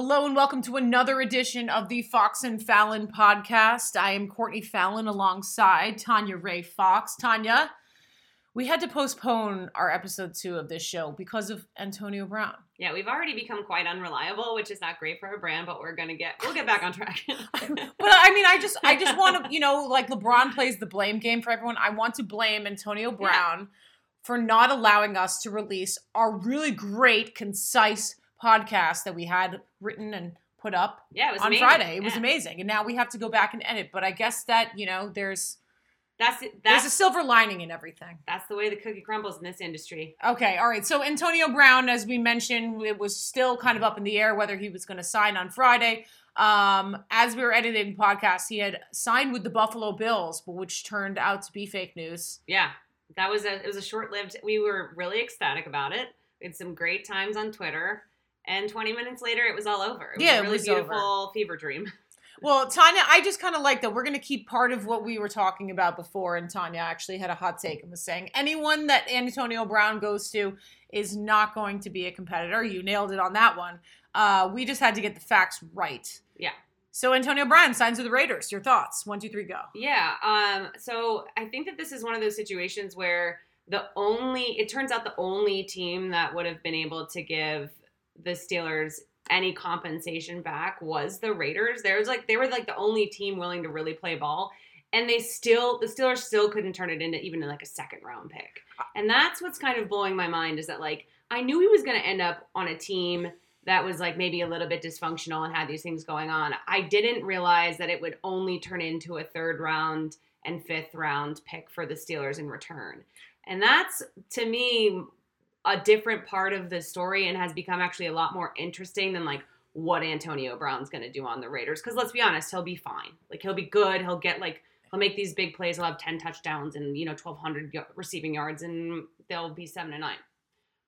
Hello and welcome to another edition of the Fox and Fallon podcast. I am Courtney Fallon alongside Tanya Ray Fox. Tanya, we had to postpone our episode two of this show because of Antonio Brown. Yeah, we've already become quite unreliable, which is not great for our brand, but we're gonna get we'll get back on track. but I mean, I just I just want to you know like LeBron plays the blame game for everyone. I want to blame Antonio Brown yeah. for not allowing us to release our really great, concise podcast that we had written and put up yeah, on amazing. Friday. It was amazing. And now we have to go back and edit. But I guess that, you know, there's that's, that's there's a silver lining in everything. That's the way the cookie crumbles in this industry. Okay, all right. So Antonio Brown, as we mentioned, it was still kind of up in the air whether he was going to sign on Friday. Um, as we were editing the podcast, he had signed with the Buffalo Bills, but which turned out to be fake news. Yeah, that was a it was a short lived. We were really ecstatic about it. We had some great times on Twitter and 20 minutes later it was all over. It yeah, was a really it was beautiful over. fever dream. Well, Tanya, I just kind of like that. We're going to keep part of what we were talking about before, and Tanya actually had a hot take and was saying anyone that Antonio Brown goes to is not going to be a competitor. You nailed it on that one. Uh, we just had to get the facts right. Yeah. So Antonio Brown signs with the Raiders. Your thoughts? One, two, three, go. Yeah. Um. So I think that this is one of those situations where the only it turns out the only team that would have been able to give the Steelers any compensation back was the Raiders. There was like they were like the only team willing to really play ball. And they still the Steelers still couldn't turn it into even like a second round pick. And that's what's kind of blowing my mind is that like I knew he was gonna end up on a team that was like maybe a little bit dysfunctional and had these things going on. I didn't realize that it would only turn into a third round and fifth round pick for the Steelers in return. And that's to me a different part of the story and has become actually a lot more interesting than like what Antonio Brown's going to do on the Raiders. Because let's be honest, he'll be fine. Like he'll be good. He'll get like he'll make these big plays. He'll have ten touchdowns and you know twelve hundred receiving yards, and they'll be seven and nine.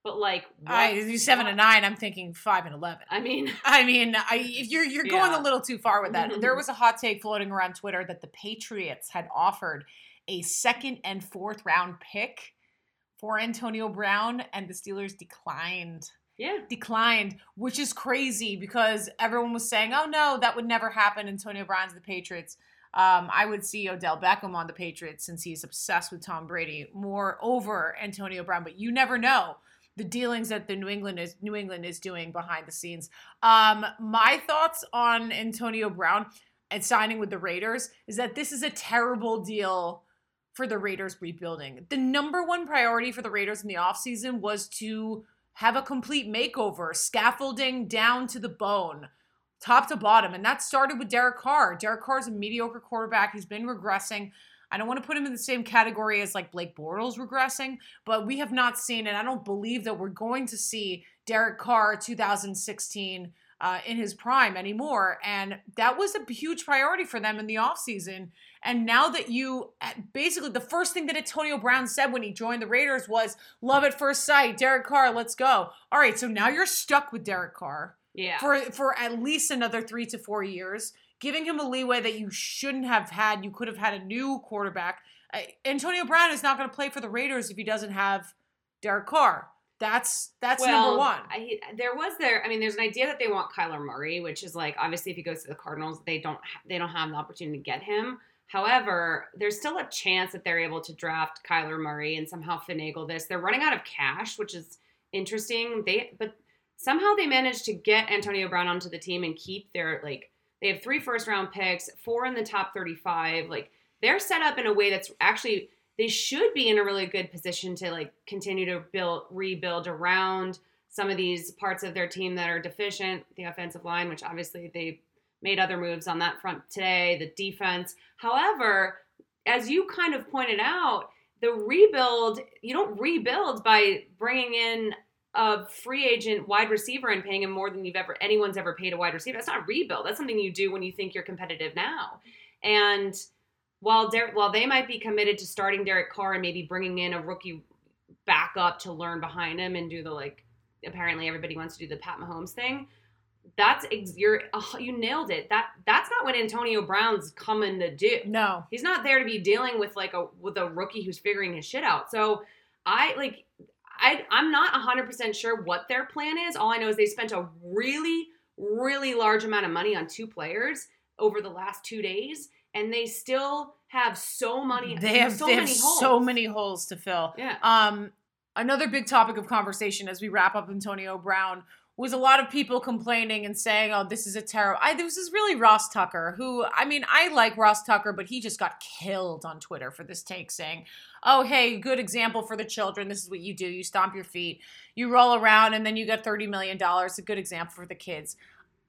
But like, I seven and nine. I'm thinking five and eleven. I mean, I mean, I, you're you're going yeah. a little too far with that. there was a hot take floating around Twitter that the Patriots had offered a second and fourth round pick for Antonio Brown, and the Steelers declined. Yeah. Declined, which is crazy because everyone was saying, oh no, that would never happen. Antonio Brown's the Patriots. Um, I would see Odell Beckham on the Patriots since he's obsessed with Tom Brady more over Antonio Brown, but you never know the dealings that the New England is New England is doing behind the scenes. Um, my thoughts on Antonio Brown and signing with the Raiders is that this is a terrible deal for the Raiders rebuilding. The number one priority for the Raiders in the offseason was to have a complete makeover, scaffolding down to the bone, top to bottom. And that started with Derek Carr. Derek Carr is a mediocre quarterback. He's been regressing. I don't want to put him in the same category as like Blake Bortles regressing, but we have not seen, and I don't believe that we're going to see Derek Carr 2016 uh, in his prime anymore. And that was a huge priority for them in the offseason. And now that you basically the first thing that Antonio Brown said when he joined the Raiders was love at first sight, Derek Carr, let's go. All right, so now you're stuck with Derek Carr. Yeah. For for at least another 3 to 4 years, giving him a leeway that you shouldn't have had. You could have had a new quarterback. Uh, Antonio Brown is not going to play for the Raiders if he doesn't have Derek Carr. That's that's well, number one. I, there was there. I mean, there's an idea that they want Kyler Murray, which is like obviously if he goes to the Cardinals, they don't they don't have an opportunity to get him. However, there's still a chance that they're able to draft Kyler Murray and somehow finagle this. They're running out of cash, which is interesting. They but somehow they managed to get Antonio Brown onto the team and keep their like they have three first round picks, four in the top 35. Like they're set up in a way that's actually they should be in a really good position to like continue to build rebuild around some of these parts of their team that are deficient the offensive line which obviously they made other moves on that front today the defense. However as you kind of pointed out the rebuild you don't rebuild by bringing in a free agent wide receiver and paying him more than you've ever anyone's ever paid a wide receiver. That's not rebuild. That's something you do when you think you're competitive now. And while Der- while they might be committed to starting Derek Carr and maybe bringing in a rookie backup to learn behind him and do the like apparently everybody wants to do the Pat Mahomes thing. That's ex- you're uh, you nailed it. That that's not what Antonio Brown's coming to do. No, he's not there to be dealing with like a with a rookie who's figuring his shit out. So I like I I'm not 100% sure what their plan is. All I know is they spent a really really large amount of money on two players over the last two days, and they still have so many. They have so they many have holes. so many holes to fill. Yeah. Um, another big topic of conversation as we wrap up Antonio Brown was a lot of people complaining and saying, "Oh, this is a terrible." I this is really Ross Tucker, who I mean, I like Ross Tucker, but he just got killed on Twitter for this take, saying, "Oh, hey, good example for the children. This is what you do. You stomp your feet, you roll around, and then you get thirty million dollars. A good example for the kids."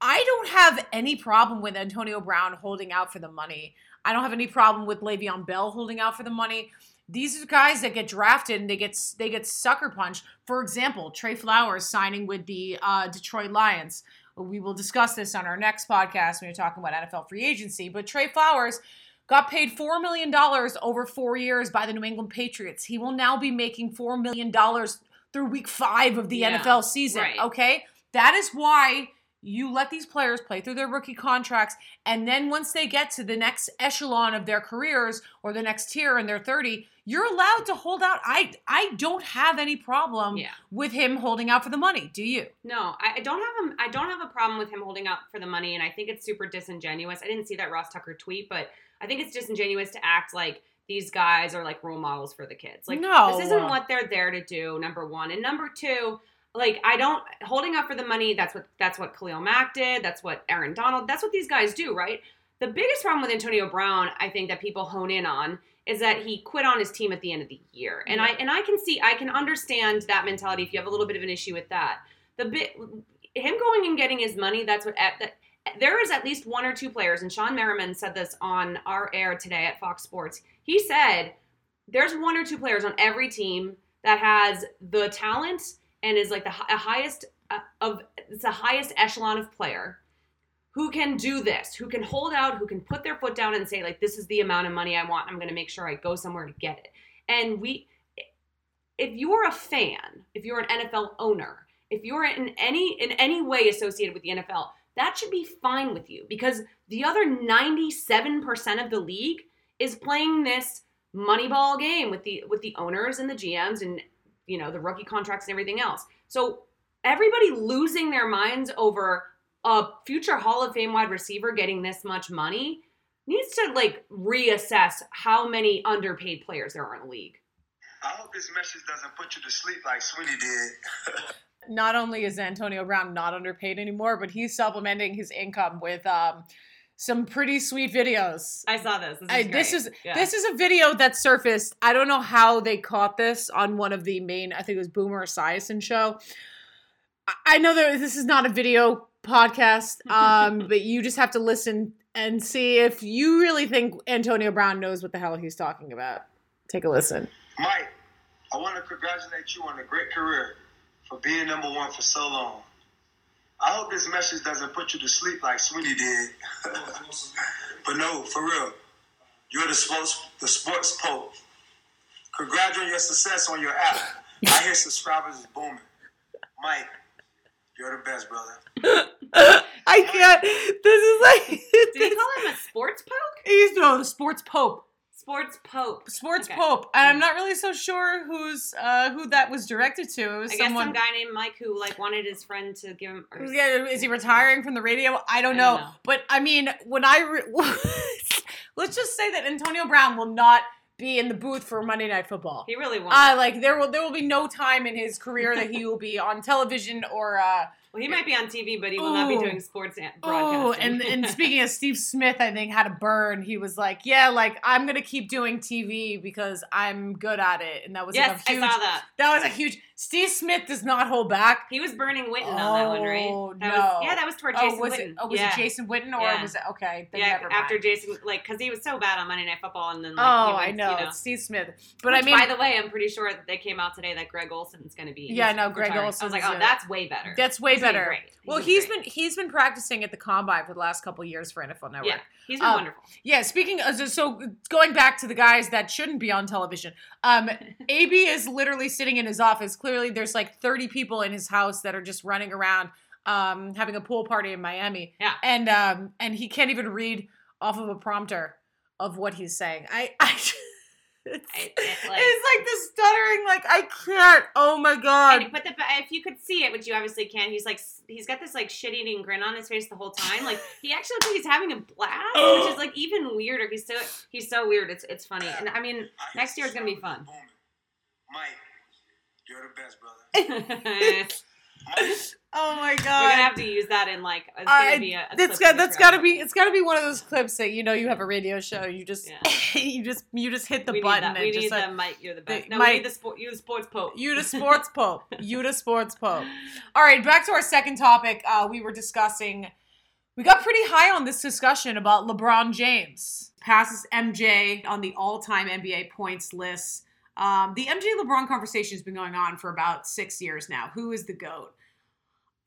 I don't have any problem with Antonio Brown holding out for the money. I don't have any problem with Le'Veon Bell holding out for the money. These are guys that get drafted and they get they get sucker punched. For example, Trey Flowers signing with the uh, Detroit Lions. We will discuss this on our next podcast when we're talking about NFL free agency. But Trey Flowers got paid four million dollars over four years by the New England Patriots. He will now be making four million dollars through week five of the Yeah, NFL season. right. Okay, that is why you let these players play through their rookie contracts and then once they get to the next echelon of their careers or the next tier and they're 30 you're allowed to hold out i i don't have any problem Yeah. with him holding out for the money do you No, I, I don't have a, I don't have a problem with him holding out for the money, and I think it's super disingenuous. I didn't see that Ross Tucker tweet, but I think it's disingenuous to act like these guys are like role models for the kids. Like No. this isn't what they're there to do. Number one, and number two, like I don't holding up for the money. That's what that's what Khalil Mack did. That's what Aaron Donald. That's what these guys do, right? The biggest problem with Antonio Brown, I think that people hone in on is that he quit on his team at the end of the year. And I and I can see I can understand that mentality if you have a little bit of an issue with that. The bit him going and getting his money, that's what that there is at least one or two players, and Shawne Merriman said this on our air today at Fox Sports. He said there's one or two players on every team that has the talent and is like the hi- highest uh, of it's the highest echelon of player who can do this, who can hold out, who can put their foot down and say like this is the amount of money I want. I'm going to make sure I go somewhere to get it. And we if you're a fan, if you're an NFL owner, if you're in any in any way associated with the NFL, that should be fine with you because the other 97% of the league is playing this moneyball game with the with the owners and the GMs and you know the rookie contracts and everything else. So everybody losing their minds over a future Hall of Fame wide receiver getting this much money needs to like reassess how many underpaid players there are in the league. I hope this message doesn't put you to sleep like Sweeney did. not only is antonio brown not underpaid anymore but he's supplementing his income with um some pretty sweet videos I saw this. This is I, this is Yeah. this is a video that surfaced. I don't know how they caught this on one of the main. I think it was Boomer Esiason show. I- I know that this is not a video podcast, um, but you just have to listen and see if you really think Antonio Brown knows what the hell he's talking about. Take a listen. Mike, I want to congratulate you on a great career for being number one for so long. I hope this message doesn't put you to sleep like Sweeney did. but no, for real, you're the sports the sports pope. Congrats on your success on your app. I hear subscribers is booming. Mike, you're the best, brother. I can't. This is like. Did he call him a sports poke? He's no the sports pope. Sports pope. Sports Okay. pope. I'm not really so sure who's uh, who that was directed to. It was I guess some guy named Mike who like wanted his friend to give him. Or, Yeah, is he retiring from the radio? I don't, I know. don't know. But I mean, when I re- let's just say that Antonio Brown will not be in the booth for Monday Night Football. he really wants. Uh, like there will there will be no time in his career that he will be on television or uh well, he might be on TV, but he will not be oh. doing sports an- oh and and speaking of Steve Smith, I think had a burn. He was like, yeah, like I'm gonna keep doing TV because I'm good at it, and that was yes, like a huge. I saw that. That was a huge. Steve Smith does not hold back. He was burning Witten on that one, right? Oh, That no. Was, yeah, that was toward Jason oh, was Witten. it? Oh, was yeah. it Jason Witten or Yeah. was it okay? Yeah, after Jason, like, because he was so bad on Monday Night Football, and then like, oh, he I know. You know. Steve Smith, but Which, I mean, by the way, I'm pretty sure that they came out today that Greg Olsen's going to be. Yeah, no, Greg retiring. I Olsen's was like, oh, that's way better. that's way He's better. great. well, he's great. been he's been practicing at the combine for the last couple years for NFL Network. yeah, he's been Um, wonderful. Yeah, speaking of, so- so going back to the guys that shouldn't be on television, um, AB is literally sitting in his office. Clearly, there's like 30 people in his house that are just running around, um, having a pool party in Miami. Yeah. and um, and he can't even read off of a prompter of what he's saying. I, I It's, It- it, like- it's like the stuttering, like I can't. Oh my god. And, but the, if you could see it, which you obviously can, he's like he's got this like shit-eating grin on his face the whole time. Like he actually looks like he's having a blast, which is like even weirder. He's so he's so weird. It's it's funny, and I mean I next year used is gonna be to shout fun. booming. Mike, you're the best, brother. Oh my god. We're gonna have to use that in like it's I- gonna be a. a that's clip got in that's this got to be it's got to be one of those clips that you know you have a radio show you just Yeah. you just you just hit the we need button that. and We just need like the Mike. You're the best. the No, Mike- we need the sport. You the sports pope. you the sports pope you the sports pope all right back to our second topic uh, we were discussing we got pretty high on this discussion about LeBron James passes MJ on the all-time NBA points list um, the MJ LeBron conversation has been going on for about six years now who is the goat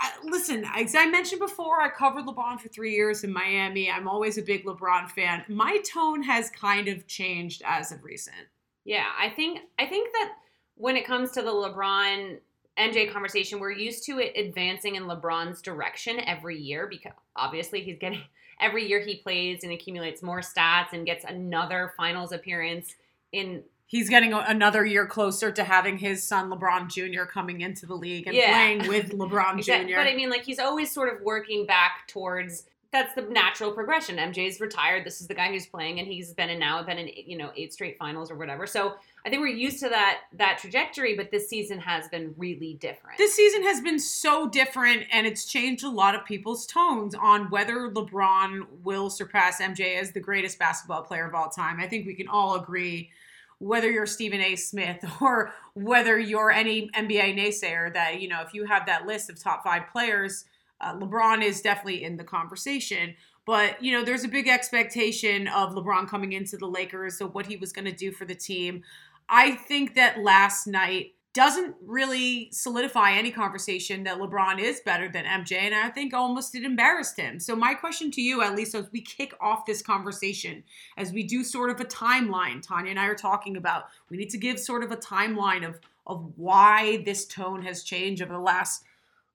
I, listen, as I mentioned before, I covered LeBron for three years in Miami. I'm always a big LeBron fan. My tone has kind of changed as of recent. Yeah, I think I think that when it comes to the LeBron MJ conversation, we're used to it advancing in LeBron's direction every year because obviously he's getting every year he plays and accumulates more stats and gets another finals appearance in He's getting another year closer to having his son LeBron Jr. coming into the league and Yeah. playing with LeBron Exact- Jr. But I mean, like he's always sort of working back towards that's the natural progression. MJ's retired. This is the guy who's playing, and he's been in now been in you know eight straight finals or whatever. So I think we're used to that that trajectory. But this season has been really different. this season has been so different and it's changed a lot of people's tones on whether LeBron will surpass MJ as the greatest basketball player of all time. I think we can all agree whether you're Stephen A. Smith or whether you're any NBA naysayer that, you know, if you have that list of top five players, uh, LeBron is definitely in the conversation. But, you know, there's a big expectation of LeBron coming into the Lakers, so what he was going to do for the team. I think that last night doesn't really solidify any conversation that LeBron is better than MJ, and I think almost it embarrassed him. So, my question to you, at least as we kick off this conversation, as we do sort of a timeline, Tanya and I are talking about, we need to give sort of a timeline of of why this tone has changed over the last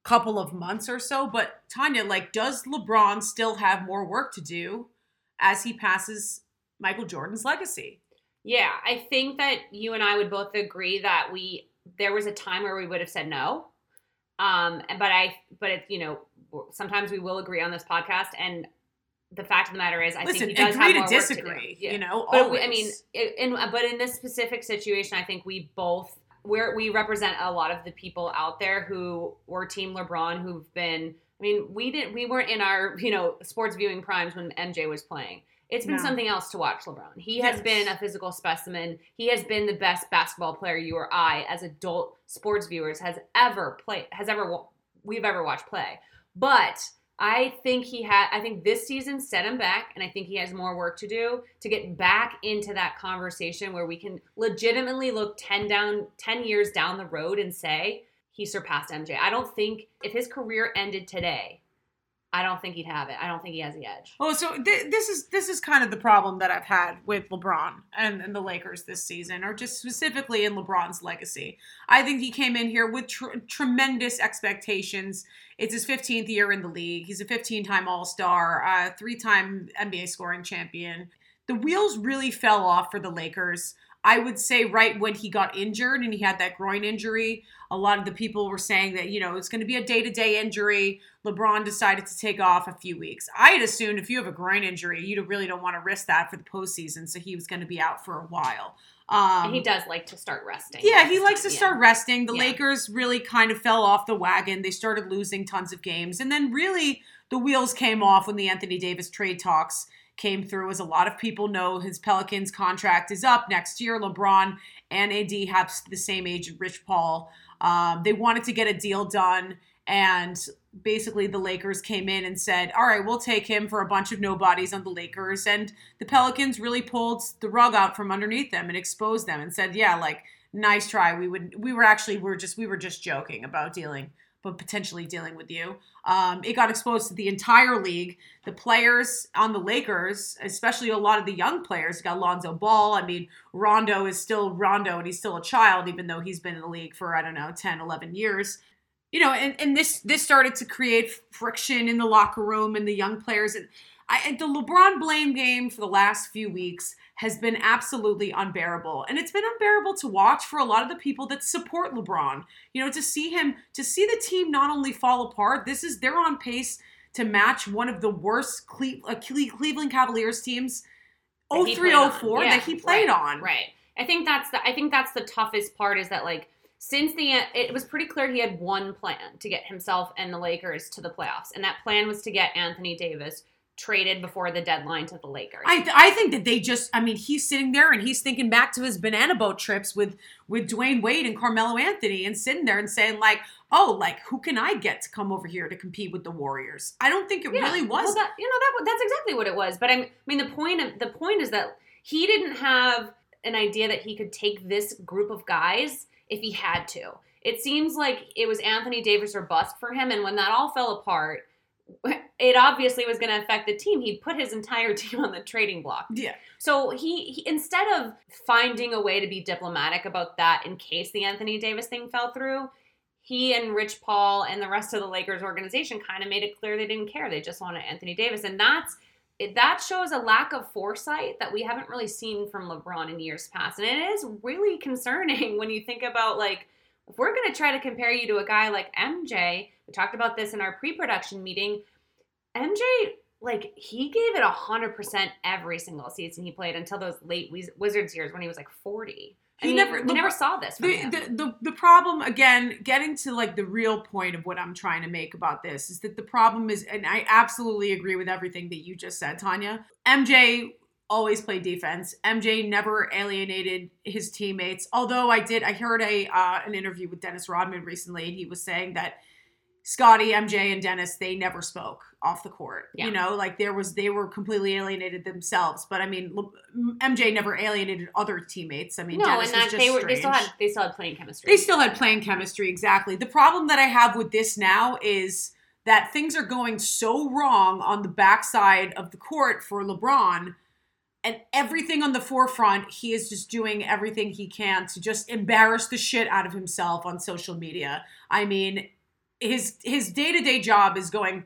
couple of months or so. But Tanya, like, does LeBron still have more work to do as he passes Michael Jordan's legacy? Yeah, I think that you and I would both agree that we there was a time where we would have said no. Um, but I, but it, you know, sometimes we will agree on this podcast, and the fact of the matter is, I Listen, think he does agree have to more work disagree. do. Yeah. You know, But we, I mean, it, in but in this specific situation, I think we both we're, we represent a lot of the people out there who were Team LeBron, who've been. I mean, we didn't we weren't in our you know sports viewing primes when MJ was playing. It's been No. something else to watch LeBron. He has been a physical specimen. He has been the best basketball player you or I, as adult sports viewers, has ever played, has ever we've ever watched play. But I think he had. I think this season set him back, and I think he has more work to do to get back into that conversation where we can legitimately look ten down, ten years down the road and say he surpassed MJ. I don't think if his career ended today, I don't think he'd have it. I don't think he has the edge. Oh, so th- this is this is kind of the problem that I've had with LeBron and, and the Lakers this season, or just specifically in LeBron's legacy. I think he came in here with tr- tremendous expectations. It's his 15th year in the league. He's a 15-time All-Star, uh, three-time NBA scoring champion. The wheels really fell off for the Lakers. I would say right when he got injured and he had that groin injury, a lot of the people were saying that, you know, it's going to be a day to day injury. LeBron decided to take off a few weeks. I had assumed if you have a groin injury, you really don't want to risk that for the postseason. So he was going to be out for a while. Um, he does like to start resting. yeah, he likes to yeah. start resting. The Yeah. Lakers really kind of fell off the wagon. They started losing tons of games. And then really the wheels came off when the Anthony Davis trade talks came through. As a lot of people know, his Pelicans contract is up next year. LeBron and AD have the same age Rich Paul. Um, they wanted to get a deal done. And basically, the Lakers came in and said, All right, we'll take him for a bunch of nobodies on the Lakers. And the Pelicans really pulled the rug out from underneath them and exposed them and said, Yeah, like, nice try. We would, we were actually, we are just, we were just joking about dealing, but potentially dealing with you. Um, it got exposed to the entire league. The players on the Lakers, especially a lot of the young players, got Lonzo Ball. I mean, Rondo is still Rondo and he's still a child, even though he's been in the league for, I don't know, 10, 11 years. You know, and, and this this started to create friction in the locker room and the young players. And I and the LeBron blame game for the last few weeks has been absolutely unbearable. And it's been unbearable to watch for a lot of the people that support LeBron. You know, to see him to see the team not only fall apart, this is they're on pace to match one of the worst Cle- uh, Cleveland Cavaliers teams That he 03 04 Yeah, that he played right, on. Right. I think that's the I think that's the toughest part is that like since the it was pretty clear he had one plan to get himself and the Lakers to the playoffs, and that plan was to get Anthony Davis traded before the deadline to the Lakers. I, I think that they just I mean he's sitting there and he's thinking back to his banana boat trips with with Dwyane Wade and Carmelo Anthony and sitting there and saying like oh like who can I get to come over here to compete with the Warriors I don't think it Yeah, really was Well, that, you know that that's exactly what it was. But I mean, the point of the point is that he didn't have an idea that he could take this group of guys if he had to. It seems like it was Anthony Davis or bust for him, and when that all fell apart, it obviously was going to affect the team. He put his entire team on the trading block. yeah So he, he instead of finding a way to be diplomatic about that in case the Anthony Davis thing fell through, he and Rich Paul and the rest of the Lakers organization kind of made it clear they didn't care. They just wanted Anthony Davis, and that's that shows a lack of foresight that we haven't really seen from LeBron in years past, and it is really concerning when you think about like if we're going to try to compare you to a guy like MJ. We talked about this in our pre-production meeting. MJ like he gave it a hundred percent every single season he played until those late Wiz- Wizards years when he was like forty. I He mean, never- we never saw this. The, the, the the problem again getting to like the real point of what i'm trying to make about this is that the problem is and i absolutely agree with everything that you just said tanya mj always played defense mj never alienated his teammates although i did i heard a uh, an interview with dennis rodman recently and he was saying that Scottie, MJ, and Dennis, they never spoke off the court. Yeah. You know, like there was, they were completely alienated themselves. But I mean, MJ never alienated other teammates. I mean, no, Dennis and that they were they still had they still had playing chemistry. They still had playing chemistry, exactly. The problem that I have with this now is that things are going so wrong on the backside of the court for LeBron, and everything on the forefront, he is just doing everything he can to just embarrass the shit out of himself on social media. I mean, his his day to day job is going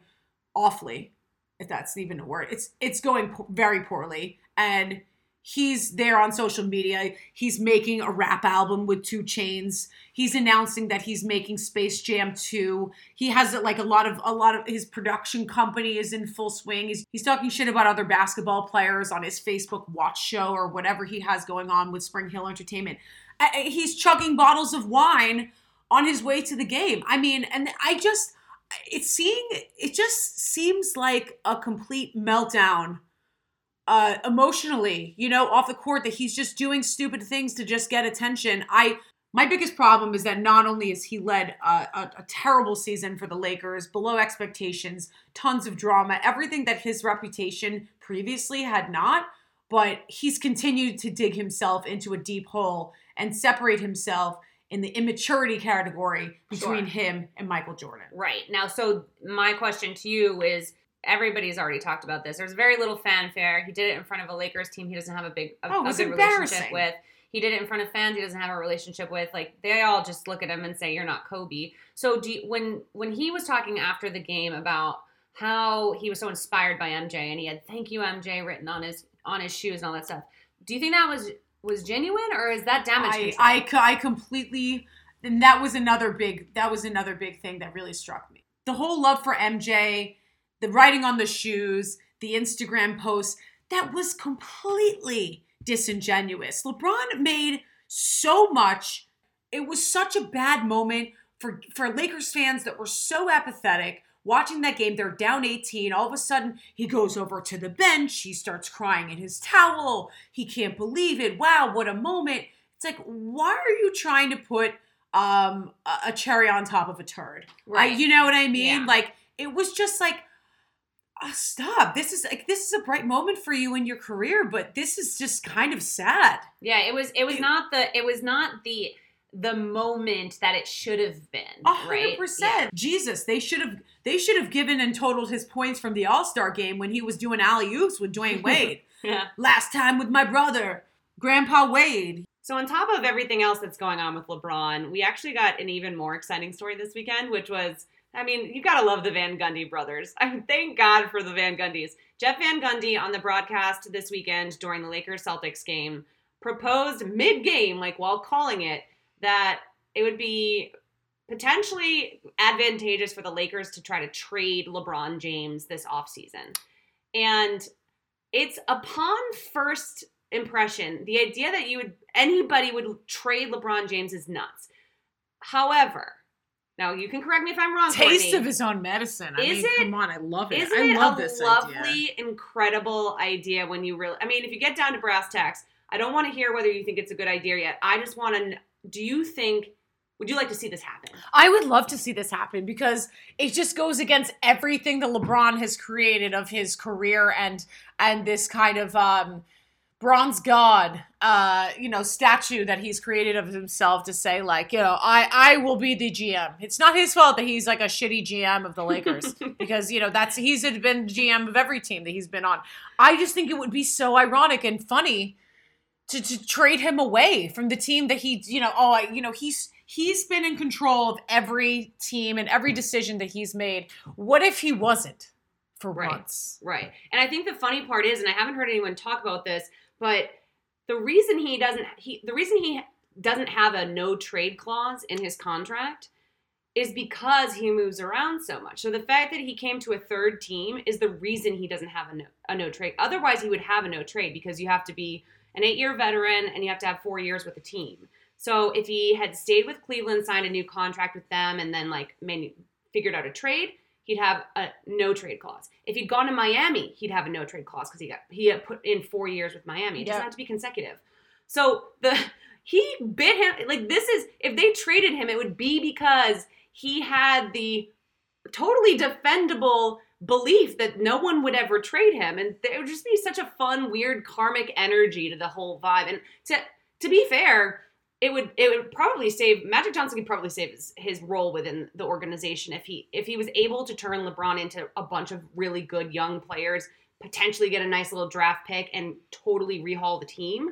awfully, if that's even a word. It's it's going po- very poorly, and he's there on social media. He's making a rap album with 2 Chainz. He's announcing that he's making Space Jam 2. He has like a lot of a lot of his production company is in full swing. He's he's talking shit about other basketball players on his Facebook watch show or whatever he has going on with SpringHill Entertainment. I- He's chugging bottles of wine on his way to the game. I mean, and I just it's seeing it just seems like a complete meltdown uh emotionally you know off the court that he's just doing stupid things to just get attention i my biggest problem is that not only is he led a, a, a terrible season for the lakers below expectations tons of drama everything that his reputation previously had not but he's continued to dig himself into a deep hole and separate himself in the immaturity category between Sure. him and michael jordan Right. Now, so my question to you is everybody's already talked about this. There's very little fanfare. He did it in front of a Lakers team he doesn't have a big a, Oh, a good relationship with. He did it in front of fans he doesn't have a relationship with. Like they all just look at him and say you're not Kobe. So do you, when when he was talking after the game about how he was so inspired by MJ and he had thank you MJ written on his on his shoes and all that stuff. Do you think that was was genuine or is that damage I, control? I, I completely, and that was another big, that was another big thing that really struck me. The whole love for MJ, the writing on the shoes, the Instagram posts, that was completely disingenuous. LeBron made so much. It was such a bad moment for, for Lakers fans that were so apathetic. Watching that game, they're down 18. All of a sudden, he goes over to the bench. He starts crying in his towel. He can't believe it. Wow, what a moment. It's like, why are you trying to put um, a, cherry on top of a turd? I, you know what I mean? Yeah. Like, it was just like, oh, stop. This is like, this is a bright moment for you in your career, but this is just kind of sad. Yeah, it was. It was It- not the. It was not the the moment that it should have been. A right? hundred percent. Jesus, they should have they should have given and totaled his points from the All Star game when he was doing alley oops with Dwyane Wade. Yeah. Last time with my brother, Grandpa Wade. So on top of everything else that's going on with LeBron, we actually got an even more exciting story this weekend, which was I mean, you gotta love the Van Gundy brothers. I mean, thank God for the Van Gundys. Jeff Van Gundy on the broadcast this weekend during the Lakers Celtics game proposed mid game, like while calling it, that it would be potentially advantageous for the Lakers to try to trade LeBron James this offseason. And it's upon first impression, the idea that you would anybody would trade LeBron James is nuts. However, now you can correct me if I'm wrong. Taste Courtney. of his own medicine. I Is mean, it- come on, I love it. Isn't I it love a this lovely, idea. incredible idea when you really? I mean, if you get down to brass tacks, I don't want to hear whether you think it's a good idea yet. I just want to. Do you think? Would you like to see this happen? I would love to see this happen because it just goes against everything that LeBron has created of his career and and this kind of um bronze god uh you know statue that he's created of himself to say like you know I I will be the GM. It's not his fault that he's like a shitty GM of the Lakers because you know that's he's been GM of every team that he's been on. I just think it would be so ironic and funny to, to trade him away from the team that he you know oh I, you know he's he's been in control of every team and every decision that he's made what if he wasn't for Right. once Right. And I think the funny part is, and I haven't heard anyone talk about this, but the reason he doesn't he the reason he doesn't have a no trade clause in his contract is because he moves around so much. So the fact that he came to a third team is the reason he doesn't have a no, a no trade. Otherwise, he would have a no trade because you have to be an eight year veteran and you have to have four years with the team. So if he had stayed with Cleveland, signed a new contract with them, and then like figured out a trade, he'd have a no trade clause. If he'd gone to Miami, he'd have a no trade clause because he got he had put in four years with Miami. It doesn't have to be consecutive. So the he bit him like this is if they traded him, it would be because he had the totally defendable belief that no one would ever trade him, and it would just be such a fun, weird karmic energy to the whole vibe. And to to be fair, it would it would probably save Magic Johnson could probably save his, his role within the organization if he if he was able to turn LeBron into a bunch of really good young players, potentially get a nice little draft pick and totally rehaul the team.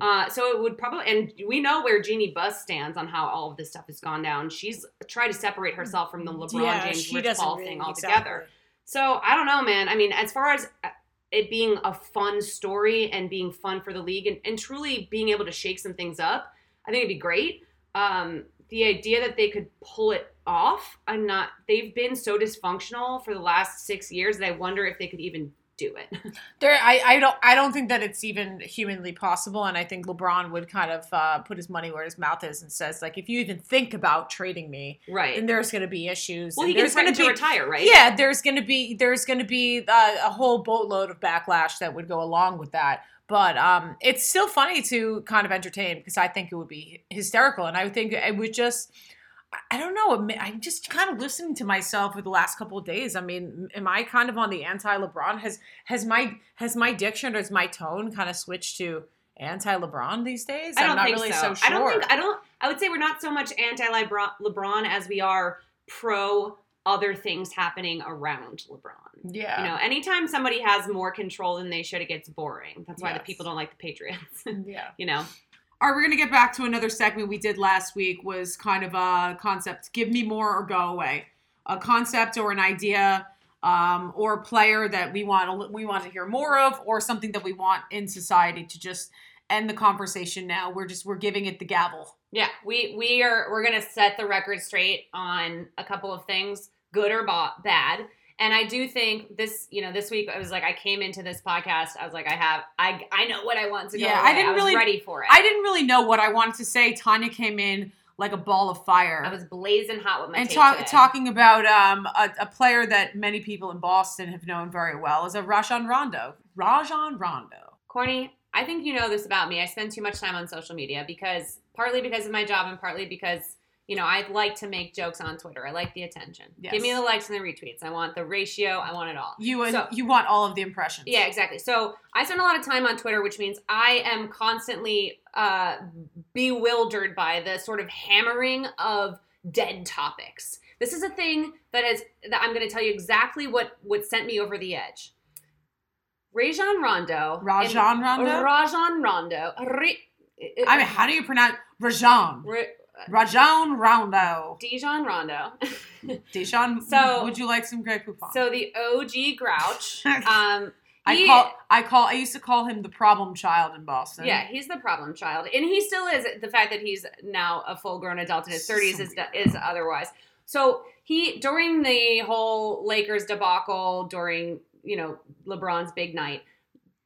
Uh, so it would probably, and we know where Jeanie Buss stands on how all of this stuff has gone down. She's tried to separate herself from the LeBron Yeah, James Rich Paul really- thing altogether. exactly. So I don't know, man. I mean, as far as uh, it being a fun story and being fun for the league and, and truly being able to shake some things up, I think it'd be great. Um, the idea that they could pull it off, I'm not. They've been so dysfunctional for the last six years that I wonder if they could even do it. There, I, I don't, I don't think that it's even humanly possible, and I think LeBron would kind of uh, put his money where his mouth is and says, like, if you even think about trading me, right. then there's going to be issues. well, and he there's going to to be, retire, right? yeah, there's going to be, there's going to be uh, a whole boatload of backlash that would go along with that. But um, it's still funny to kind of entertain because I think it would be hysterical, and I think it would just. I- don't know. I'm just kind of listening to myself for the last couple of days. I mean, am I kind of on the anti-LeBron? Has has my has my diction or has my tone kind of switched to anti-LeBron these days? I I'm don't think really so. so, I don't think I don't. I would say we're not so much anti LeBron as we are pro other things happening around LeBron. yeah. You know, anytime somebody has more control than they should, it gets boring. That's why the people don't like the Patriots. yeah. you know, All right, we're gonna get back to another segment we did last week. Was kind of a concept: give me more or go away. A concept or an idea, um, or a player that we want to, we want to hear more of, or something that we want in society to just end the conversation. Now we're just we're giving it the gavel. Yeah, we we are we're gonna set the record straight on a couple of things, good or bad. And I do think this, you know, this week I was like, I came into this podcast, I was like, I have, I I know what I want to go. Yeah, I didn't was really- ready for it. I didn't really know what I wanted to say. Tanya came in like a ball of fire. I was blazing hot with my and talk, talking about um, a, a player that many people in Boston have known very well is a Rajon Rondo. Rajon Rondo. Corny, I think you know this about me. I spend too much time on social media because partly because of my job and partly because you know I like to make jokes on Twitter. I like the attention. Yes. Give me the likes and the retweets. I want the ratio. I want it all. You and So- you want all of the impressions. Yeah, exactly. So I spend a lot of time on Twitter, which means I am constantly uh, bewildered by the sort of hammering of dead topics. This is a thing that is that I'm going to tell you exactly what what sent me over the edge. Rajon Rondo. Rajon Rondo? Rajon Rondo. Re- I mean, how do you pronounce Rajon? Re- Rajon Rondo. Dijon Rondo. Dijon. So- would you like some Grey Poupon? so the OG Grouch. Um, I he- call I call I used to call him the problem child in Boston. Yeah, he's the problem child, and he still is. The fact that he's now a full-grown adult in his So thirties is is otherwise. So he during the whole Lakers debacle, during you know LeBron's big night,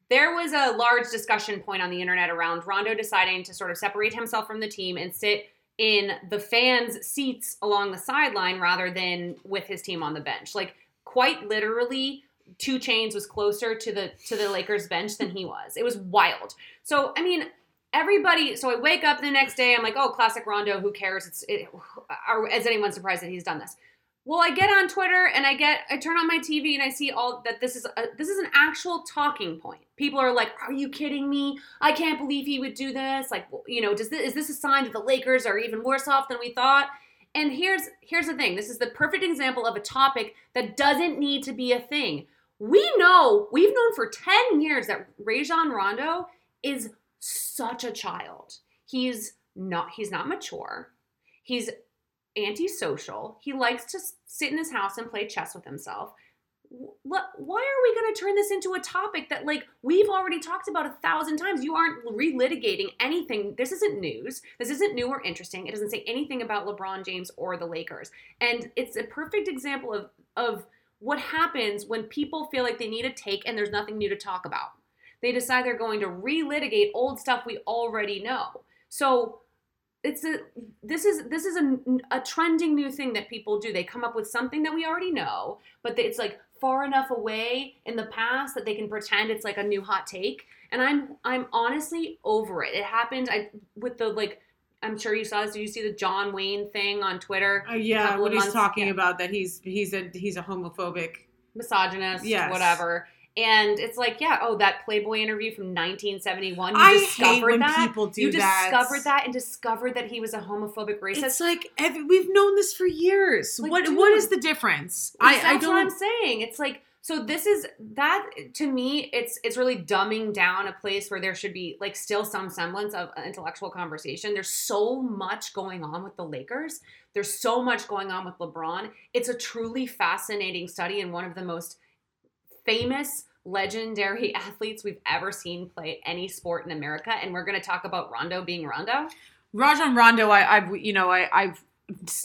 there was a large discussion point on the internet around Rondo deciding to sort of separate himself from the team and sit in the fans' seats along the sideline rather than with his team on the bench. Like quite literally, 2 Chainz was closer to the to the Lakers bench than he was. It was wild. So I mean, everybody. So I wake up the next day. I'm like, oh, classic Rondo. Who cares? It's it, are, is anyone surprised that he's done this? Well, I get on Twitter and I get I turn on my TV and I see all that this is a, this is an actual talking point. People are like, "Are you kidding me? I can't believe he would do this." Like, you know, does this is this a sign that the Lakers are even worse off than we thought? And here's here's the thing. This is the perfect example of a topic that doesn't need to be a thing. We know, we've known for 10 years that Rajon Rondo is such a child. He's not he's not mature. He's antisocial. He likes to sit in his house and play chess with himself. Why are we going to turn this into a topic that like we've already talked about a thousand times? You aren't relitigating anything. This isn't news. This isn't new or interesting. It doesn't say anything about LeBron James or the Lakers. And it's a perfect example of of what happens when people feel like they need a take and there's nothing new to talk about. They decide they're going to relitigate old stuff we already know. So it's a this is this is a, a trending new thing that people do. They come up with something that we already know, but it's like far enough away in the past that they can pretend it's like a new hot take. And I'm I'm honestly over it. It happened I with the like I'm sure you saw this. Did you see the John Wayne thing on Twitter? Uh, yeah, what he's months- talking yeah. about that he's he's a he's a homophobic. misogynist, Yes. whatever. And it's like, yeah, oh, that Playboy interview from 1971. You I discovered hate when that. people do you that. discovered that and discovered that he was a homophobic racist. It's like ev- we've known this for years. Like, what dude. what is the difference? I, I That's what I'm saying. It's like so. This is that to me. It's it's really dumbing down a place where there should be like still some semblance of intellectual conversation. There's so much going on with the Lakers. There's so much going on with LeBron. It's a truly fascinating study and one of the most famous legendary athletes we've ever seen play any sport in America. And we're going to talk about Rondo being Rondo. Rajon Rondo, I, I've you know I, I've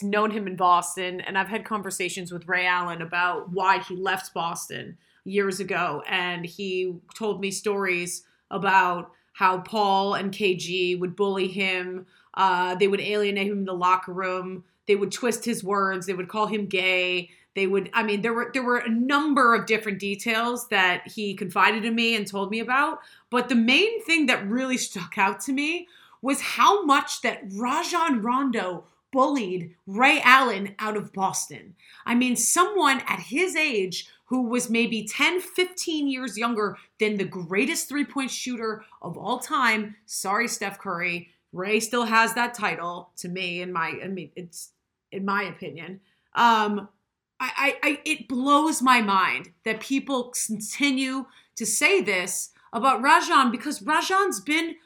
known him in Boston, and I've had conversations with Ray Allen about why he left Boston years ago, and he told me stories about how Paul and KG would bully him. Uh, they would alienate him in the locker room. They would twist his words. They would call him gay. They would. I mean, there were there were a number of different details that he confided in me and told me about. But the main thing that really stuck out to me was how much that Rajon Rondo bullied Ray Allen out of Boston. I mean, someone at his age who was maybe 10, 15 years younger than the greatest three point shooter of all time. Sorry, Steph Curry. Ray still has that title to me, in my, I mean, it's in my opinion. Um, I, I, I, it blows my mind that people continue to say this about Rajon because Rajon's been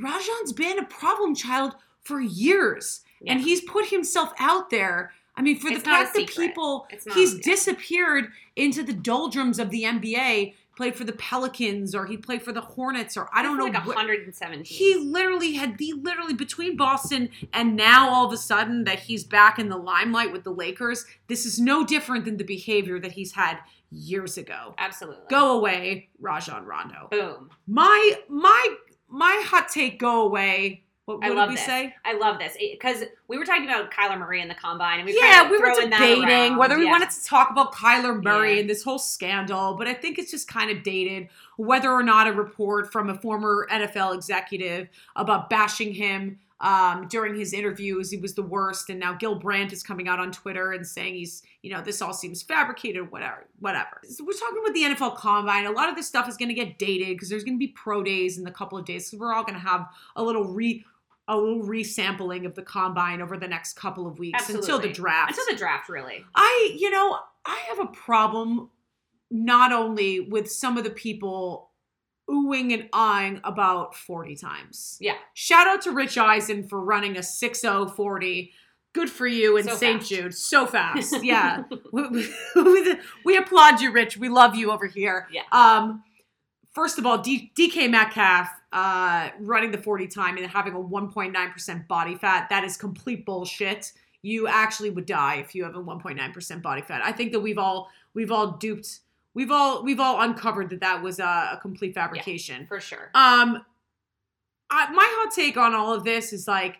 Rajon's been a problem child for years, and he's put himself out there. I mean, for It's the fact that people he's yeah. disappeared into the doldrums of the NBA, played for the Pelicans or he played for the Hornets or I don't know. like what- 117. he literally had the literally between Boston and now all of a sudden that he's back in the limelight with the Lakers. This is no different than the behavior that he's had years ago. Absolutely. Go away, Rajon Rondo. Boom. My my my hot take. Go away. What, what I did love we this. say? I love this because we were talking about Kyler Murray in the combine, and we yeah, we were debating whether we Yeah. wanted to talk about Kyler Murray Yeah. and this whole scandal, but I think it's just kind of dated. Whether or not a report from a former NFL executive about bashing him um, during his interviews, he was the worst, and now Gil Brandt is coming out on Twitter and saying he's, you know, this all seems fabricated, whatever, whatever. So we're talking about the NFL Combine. A lot of this stuff is going to get dated because there's going to be pro days in a couple of days. So we're all going to have a little re. A little resampling of the combine over the next couple of weeks until the draft. until the draft, really. I, you know, I have a problem not only with some of the people oohing and ahhing about 40 times. Yeah. Shout out to Rich Eisen for running a 6040. Good for you in So St. Jude. So fast. Yeah. we, we- we applaud you, Rich. We love you over here. Yeah. Um, first of all, D- DK Metcalf uh, running the 40 time and having a 1.9% body fat, that is complete bullshit. You actually would die if you have a 1.9% body fat. I think that we've all we've all duped we've all we've all uncovered that that was a, a complete fabrication. For sure. Um, I, my hot take on all of this is like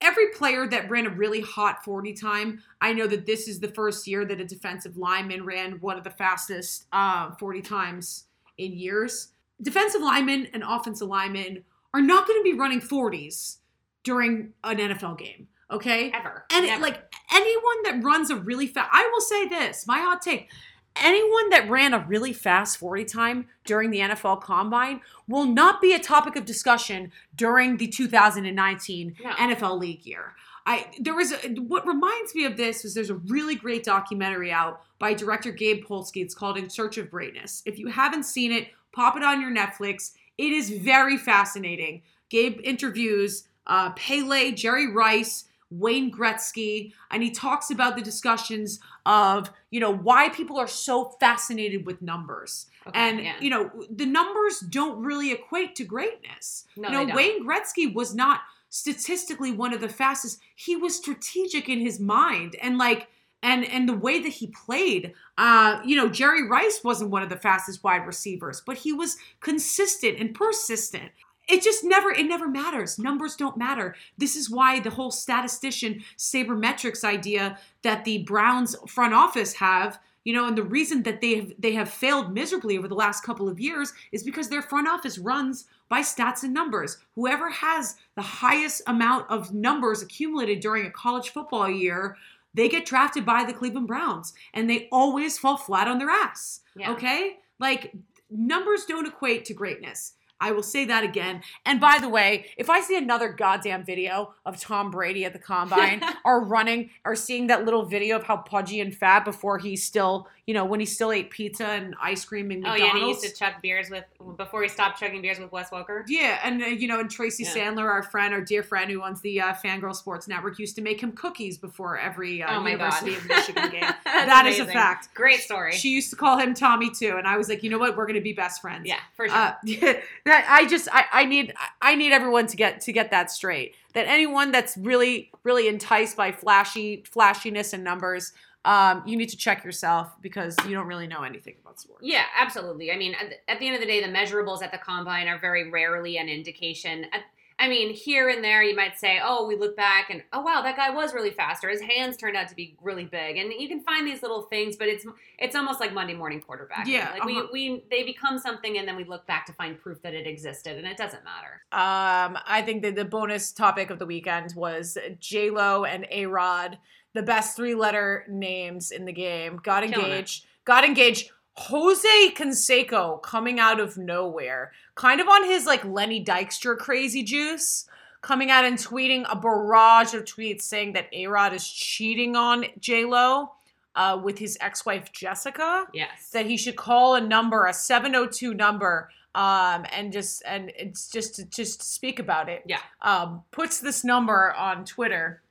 every player that ran a really hot 40 time. I know that this is the first year that a defensive lineman ran one of the fastest uh, 40 times in years. Defensive linemen and offensive linemen are not going to be running 40s during an NFL game. Okay. Ever. And it, like anyone that runs a really fast, I will say this, my hot take. Anyone that ran a really fast 40 time during the NFL combine will not be a topic of discussion during the 2019 No. NFL league year. I there was a, what reminds me of this is there's a really great documentary out by director Gabe Polsky. It's called In Search of Greatness. If you haven't seen it, pop it on your Netflix. It is very fascinating. Gabe interviews uh, Pele, Jerry Rice, Wayne Gretzky, and he talks about the discussions of you know why people are so fascinated with numbers. Okay, and yeah. you know the numbers don't really equate to greatness. No, you know. Wayne Gretzky was not statistically one of the fastest. He was strategic in his mind and like and and the way that he played. Uh, you know, Jerry Rice wasn't one of the fastest wide receivers, but he was consistent and persistent. It just never it never matters. Numbers don't matter. This is why the whole statistician sabermetrics idea that the Browns front office have you know, and the reason that they have they have failed miserably over the last couple of years is because their front office runs by stats and numbers. Whoever has the highest amount of numbers accumulated during a college football year, they get drafted by the Cleveland Browns and they always fall flat on their ass. Yeah. Okay? Like numbers don't equate to greatness. I will say that again. And by the way, if I see another goddamn video of Tom Brady at the combine or running or seeing that little video of how pudgy and fat before he still, you know, when he still ate pizza and ice cream and Oh yeah, and he used to chug beers with before he stopped chugging beers with Wes Welker. Yeah, and uh, you know, and Tracy Yeah. Sandler, our friend, our dear friend who owns the uh, Fangirl Sports Network, used to make him cookies before every uh, oh University god, of Michigan game. That is a fact. Great story. She used to call him Tommy too, and I was like, you know what, we're gonna be best friends. yeah, for sure. That I just I, I need I need everyone to get to get that straight. That anyone that's really really enticed by flashy flashiness and numbers, um, you need to check yourself because you don't really know anything about sports. Yeah, absolutely. I mean, at the, at the end of the day, the measurables at the combine are very rarely an indication. At, I mean, here and there, you might say, "Oh, we look back and oh wow, that guy was really fast," or his hands turned out to be really big, and you can find these little things, but it's it's almost like Monday morning quarterback. Yeah, like we uh-huh. we they become something, and then we look back to find proof that it existed, and it doesn't matter. Um, I think that the bonus topic of the weekend was J Lo and A Rod, the best three letter names in the game, got Killing it. engaged. Got engaged. Jose Canseco coming out of nowhere, kind of on his like Lenny Dykstra crazy juice, coming out and tweeting a barrage of tweets saying that A Rod is cheating on J Lo uh, with his ex wife Jessica Yes. that he should call a number, a 702 number, um, and just and it's just to just speak about it. Yeah. Um, puts this number on Twitter.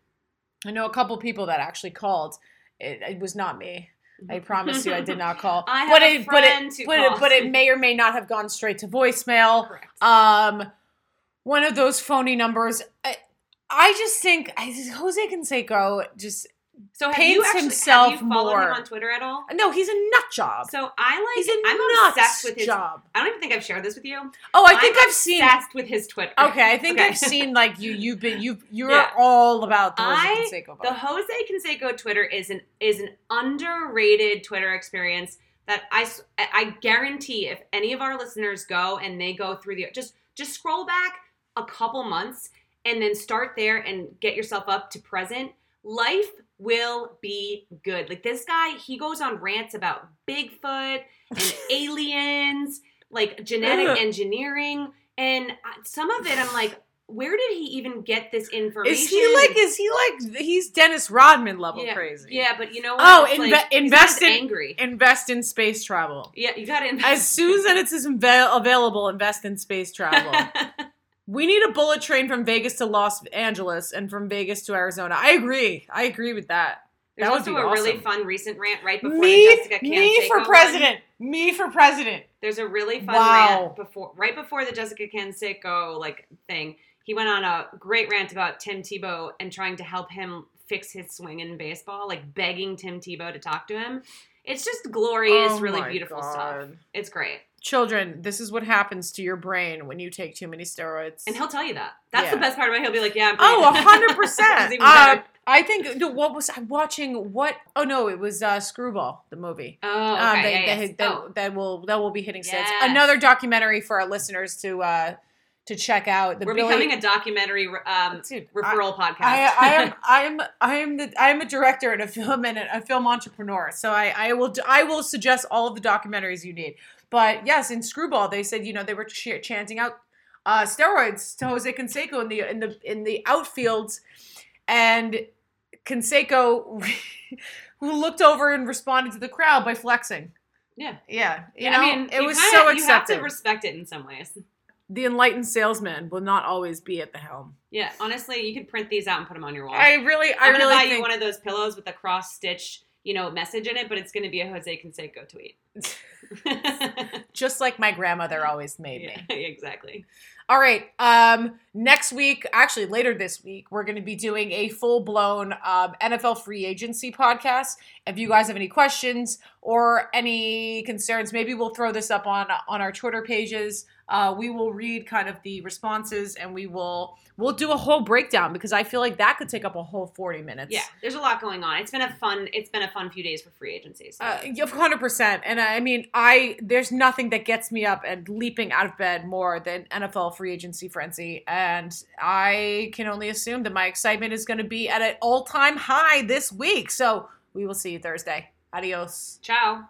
I know a couple people that actually called. It, it was not me. I promise you, I did not call. I have but a it, but it, but it, but it may or may not have gone straight to voicemail. Correct. Um, one of those phony numbers. I, I just think I, Jose Canseco just so have paints you actually, himself have you followed more. him on Twitter at all? no, he's a nut job. So I like. he's a I'm obsessed with his. job. I don't even think I've shared this with you. Oh, I think I'm I've seen. obsessed with his Twitter. Okay, I think Okay. I've seen like you. You've been you. You're Yeah. all about the Jose I- Canseco. The. Jose Canseco Twitter is an is an underrated Twitter experience that I I guarantee if any of our listeners go and they go through the just just scroll back a couple months and then start there and get yourself up to present. Life will be good. Like this guy, he goes on rants about Bigfoot and aliens, like genetic engineering, and some of it I'm like, where did he even get this information? Is he like? Is he like? He's Dennis Rodman level yeah, crazy. Yeah, but you know what? Oh, inve- like, invest in- angry. Invest in space travel. yeah, you got to invest. As soon as it's available, invest in space travel. we need a bullet train from Vegas to Los Angeles and from Vegas to Arizona. I agree. I agree with that. There's That also a really fun recent rant right before Me, Jessica me Canseco for one. president. Me for president. There's a really fun Wow. rant before, right before the Jessica Canseco like thing. He went on a great rant about Tim Tebow and trying to help him fix his swing in baseball, like begging Tim Tebow to talk to him. It's just glorious, Oh really beautiful stuff. It's great, Children, this is what happens to your brain when you take too many steroids. and he'll tell you that. That's Yeah. the best part about it. He'll be like, "Yeah, I'm Oh, a pretty- hundred It's percent. even Uh. I think no, what was I watching? What? Oh no, it was uh, Screwball, the movie. Oh, okay. um, that, yeah, that, yes. oh. that will that will be hitting sets. Yes. Another documentary for our listeners to uh, to check out. The We're Billy- becoming a documentary um, Dude, I- referral podcast. I, I am I am I am the I am a director and a film and a, a film entrepreneur. So I, I will I will suggest all of the documentaries you need. But yes, in Screwball they said you know they were ch- chanting out uh, steroids to Jose Canseco in the in the in the outfields, and Canseco who looked over and responded to the crowd by flexing. yeah. Yeah, you Yeah, know I mean, it was kinda- so You have accepted. to respect it in some ways. the enlightened salesman will not always be at the helm. Yeah, honestly, you could print these out and put them on your wall. I really, I I'm gonna really buy think you one of those pillows with a cross stitch, you know, message in it, but it's gonna be a Jose Canseco tweet. just like my grandmother always made me. exactly. All right. Um, next week, actually later this week, we're going to be doing a full blown um, NFL free agency podcast. If you guys have any questions or any concerns, maybe we'll throw this up on on our Twitter pages. Uh, we will read kind of the responses and we will we'll do a whole breakdown because I feel like that could take up a whole forty minutes. Yeah, there's a lot going on. It's been a fun. It's been a fun few days for free agencies. So. Uh, hundred percent, and I mean, I there's nothing that gets me up and leaping out of bed more than NFL free agency frenzy, and I can only assume that my excitement is going to be at an all time high this week. So we will see you Thursday. Adios. Ciao.